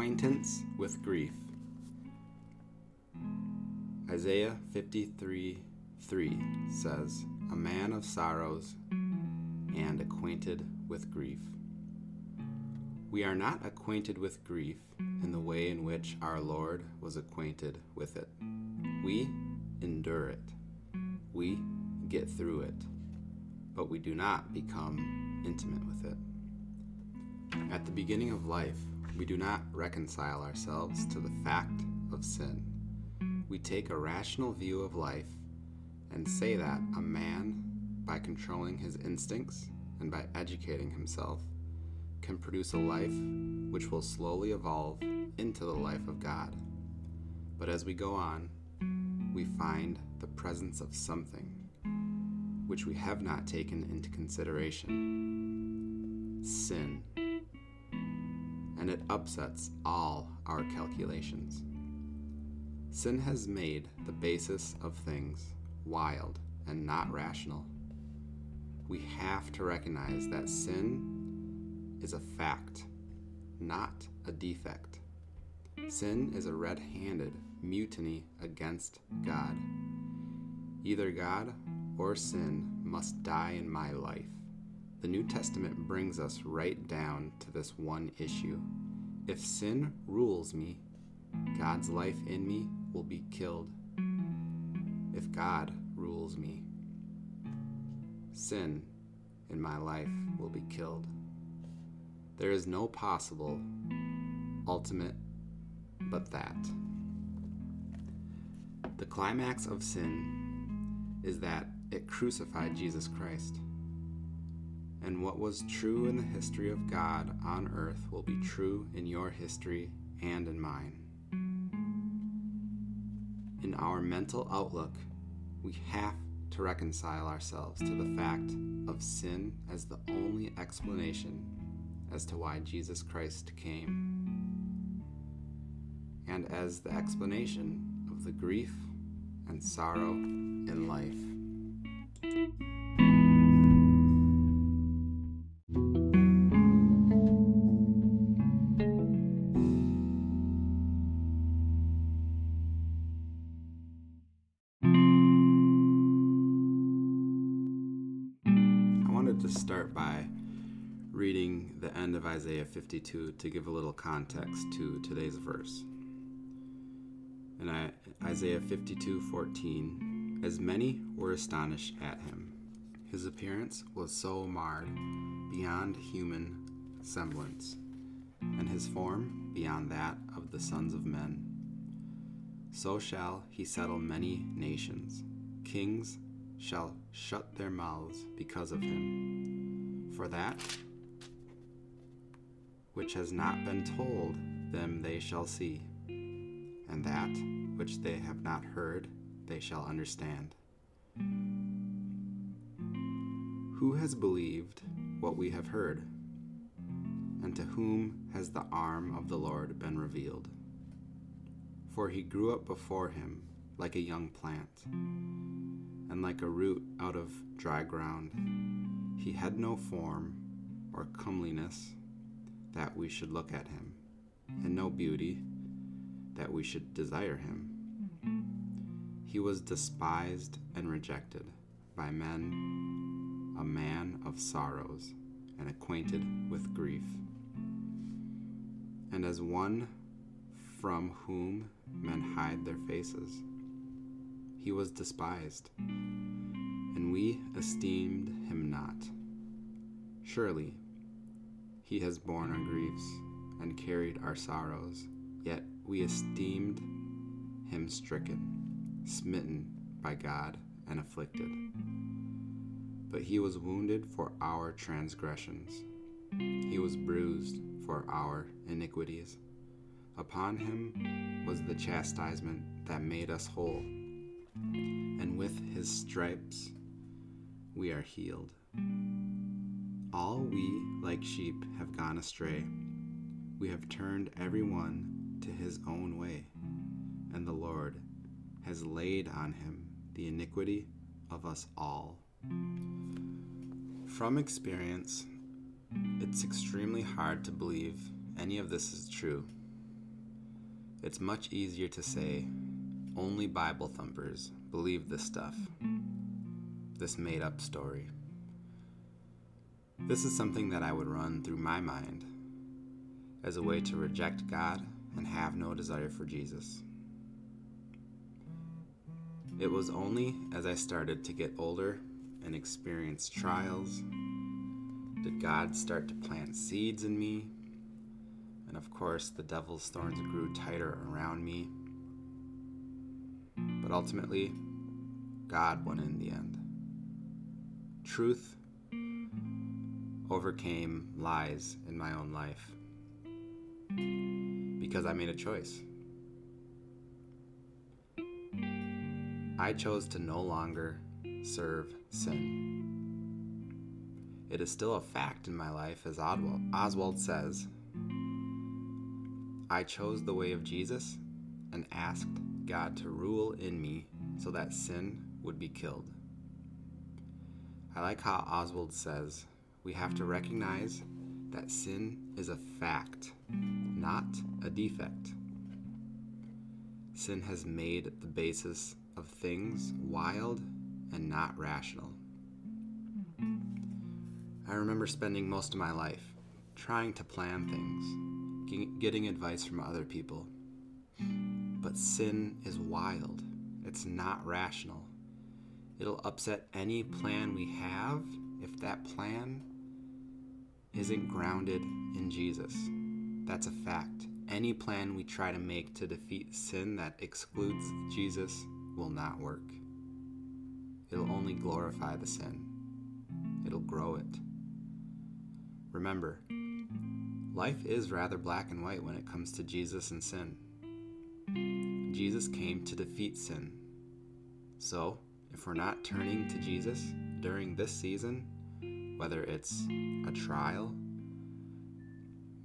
acquaintance with grief. Isaiah 53 3 says, A man of sorrows and acquainted with grief. We are not acquainted with grief in the way in which our Lord was acquainted with it. We endure it, we get through it, but we do not become intimate with it. At the beginning of life, we do not reconcile ourselves to the fact of sin. We take a rational view of life and say that a man, by controlling his instincts and by educating himself, can produce a life which will slowly evolve into the life of God. But as we go on, we find the presence of something which we have not taken into consideration sin and it upsets all our calculations. Sin has made the basis of things wild and not rational. We have to recognize that sin is a fact, not a defect. Sin is a red handed mutiny against God. Either God or sin must die in my life. The New Testament brings us right down to this one issue. If sin rules me, God's life in me will be killed. If God rules me, sin in my life will be killed. There is no possible ultimate but that. The climax of sin is that it crucified Jesus Christ and what was true in the history of God on earth will be true in your history and in mine. In our mental outlook, we have to reconcile ourselves to the fact of sin as the only explanation as to why Jesus Christ came, and as the explanation of the grief and sorrow in life. Isaiah 52 to give a little context to today's verse. In Isaiah 52:14, as many were astonished at him. His appearance was so marred beyond human semblance, and his form beyond that of the sons of men. So shall he settle many nations. Kings shall shut their mouths because of him. For that which has not been told them they shall see, and that which they have not heard they shall understand. Who has believed what we have heard? And to whom has the arm of the Lord been revealed? For he grew up before him like a young plant and like a root out of dry ground. He had no form or comeliness that we should look at him, and no beauty that we should desire him. He was despised and rejected by men, a man of sorrows and acquainted with grief. And as one from whom men hide their faces he was despised, and we esteemed him not. Surely he has borne our griefs and carried our sorrows, yet we esteemed him stricken, smitten by God, and afflicted. But he was wounded for our transgressions, he was bruised for our iniquities. Upon him was the chastisement that made us whole and with his stripes we are healed. All we, like sheep, have gone astray. We have turned every one to his own way, and the Lord has laid on him the iniquity of us all. From experience, it's extremely hard to believe any of this is true. It's much easier to say, only Bible thumpers believe this stuff, this made up story. This is something that I would run through my mind as a way to reject God and have no desire for Jesus. It was only as I started to get older and experience trials did God start to plant seeds in me. And of course, the devil's thorns grew tighter around me. But ultimately, God won in the end. Truth overcame lies in my own life because I made a choice. I chose to no longer serve sin. It is still a fact in my life, as Oswald says. I chose the way of Jesus and asked God to rule in me so that sin would be killed. I like how Oswald says we have to recognize that sin is a fact, not a defect. Sin has made the basis of things wild and not rational. I remember spending most of my life trying to plan things, getting advice from other people. But sin is wild, it's not rational. It'll upset any plan we have if that plan isn't grounded in Jesus. That's a fact. Any plan we try to make to defeat sin that excludes Jesus will not work. It'll only glorify the sin, it'll grow it. Remember, life is rather black and white when it comes to Jesus and sin. Jesus came to defeat sin. So, if we're not turning to Jesus during this season, whether it's a trial,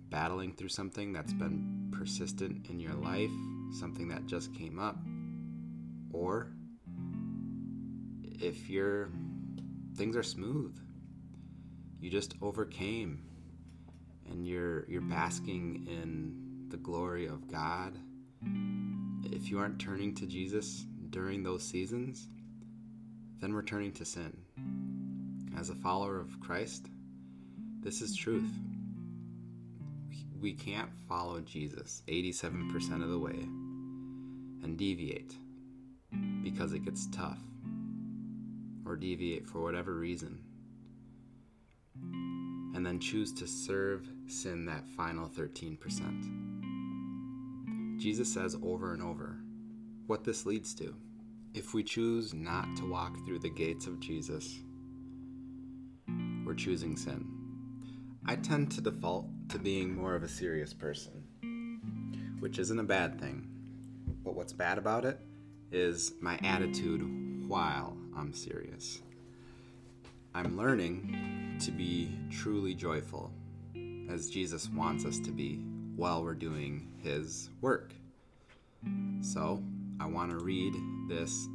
battling through something that's been persistent in your life, something that just came up, or if your things are smooth, you just overcame and you're you're basking in the glory of God. If you aren't turning to Jesus during those seasons, then we're turning to sin as a follower of Christ, this is truth. We can't follow Jesus 87% of the way and deviate because it gets tough or deviate for whatever reason and then choose to serve sin that final 13%. Jesus says over and over what this leads to. If we choose not to walk through the gates of Jesus, we're choosing sin. I tend to default to being more of a serious person, which isn't a bad thing. But what's bad about it is my attitude while I'm serious. I'm learning to be truly joyful, as Jesus wants us to be while we're doing His work. So, I want to read this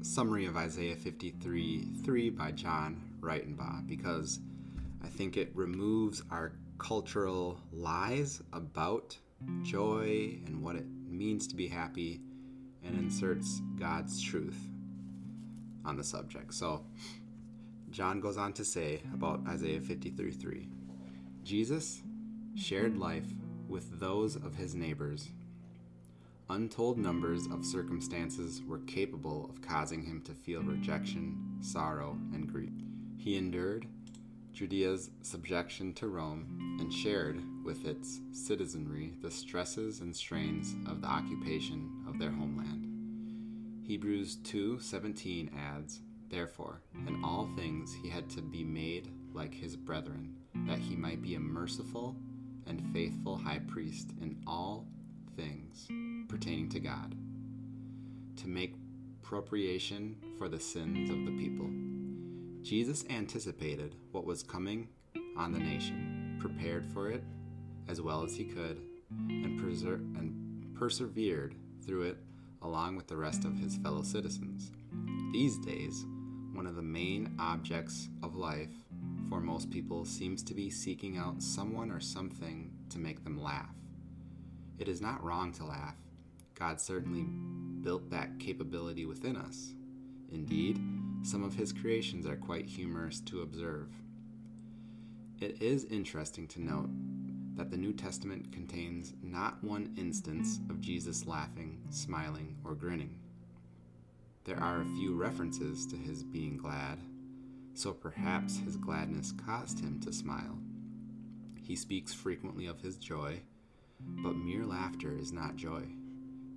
summary of Isaiah 53 3 by John Ritenbaugh because I think it removes our cultural lies about joy and what it means to be happy and inserts God's truth on the subject. So, John goes on to say about Isaiah 53 3 Jesus shared life with those of his neighbors Untold numbers of circumstances were capable of causing him to feel rejection, sorrow, and grief. He endured Judea's subjection to Rome and shared with its citizenry the stresses and strains of the occupation of their homeland. Hebrews 2:17 adds, Therefore, in all things he had to be made like his brethren, that he might be a merciful and faithful high priest in all things pertaining to God, to make propitiation for the sins of the people. Jesus anticipated what was coming on the nation, prepared for it as well as he could, and, preser- and persevered through it along with the rest of his fellow citizens. These days, one of the main objects of life for most people seems to be seeking out someone or something to make them laugh It is not wrong to laugh. God certainly built that capability within us. Indeed, some of his creations are quite humorous to observe. It is interesting to note that the New Testament contains not one instance of Jesus laughing, smiling, or grinning. There are a few references to his being glad, so perhaps his gladness caused him to smile. He speaks frequently of his joy, but mere laughter is not joy.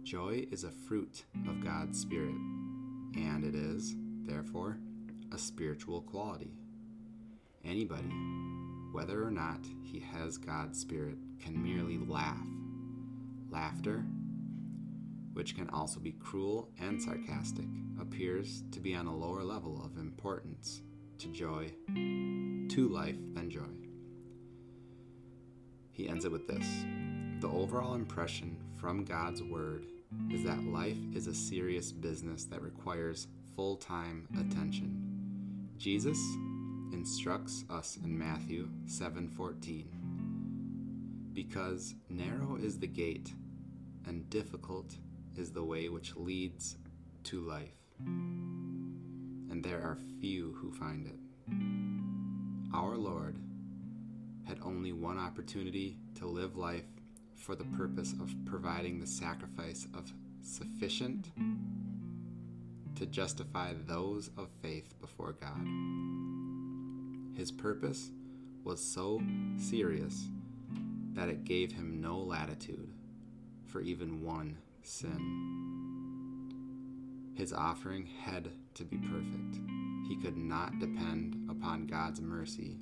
Joy is a fruit of God's Spirit, and it is, therefore, a spiritual quality. Anybody, whether or not he has God's Spirit, can merely laugh. Laughter, which can also be cruel and sarcastic, appears to be on a lower level of importance to joy, to life than joy. He ends it with this The overall impression from God's Word is that life is a serious business that requires full time attention. Jesus instructs us in Matthew 7:14 because narrow is the gate and difficult is the way which leads to life and there are few who find it our lord had only one opportunity to live life for the purpose of providing the sacrifice of sufficient to justify those of faith before God. His purpose was so serious that it gave him no latitude for even one sin. His offering had to be perfect. He could not depend upon God's mercy,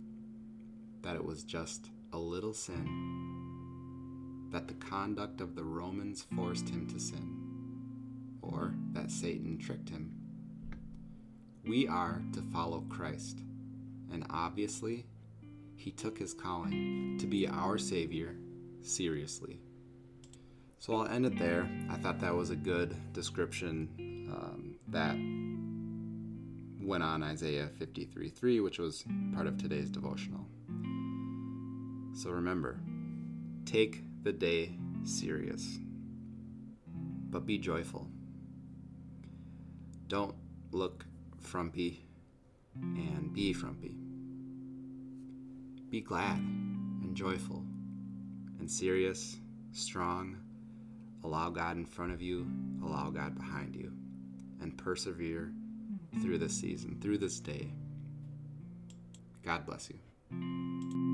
that it was just a little sin that the conduct of the Romans forced him to sin, or that Satan tricked him. We are to follow Christ, and obviously, he took his calling to be our Savior seriously. So I'll end it there. I thought that was a good description um, that went on Isaiah 53 3, which was part of today's devotional. So remember, take the day serious, but be joyful. Don't look frumpy and be frumpy. Be glad and joyful and serious, strong. Allow God in front of you, allow God behind you, and persevere through this season, through this day. God bless you.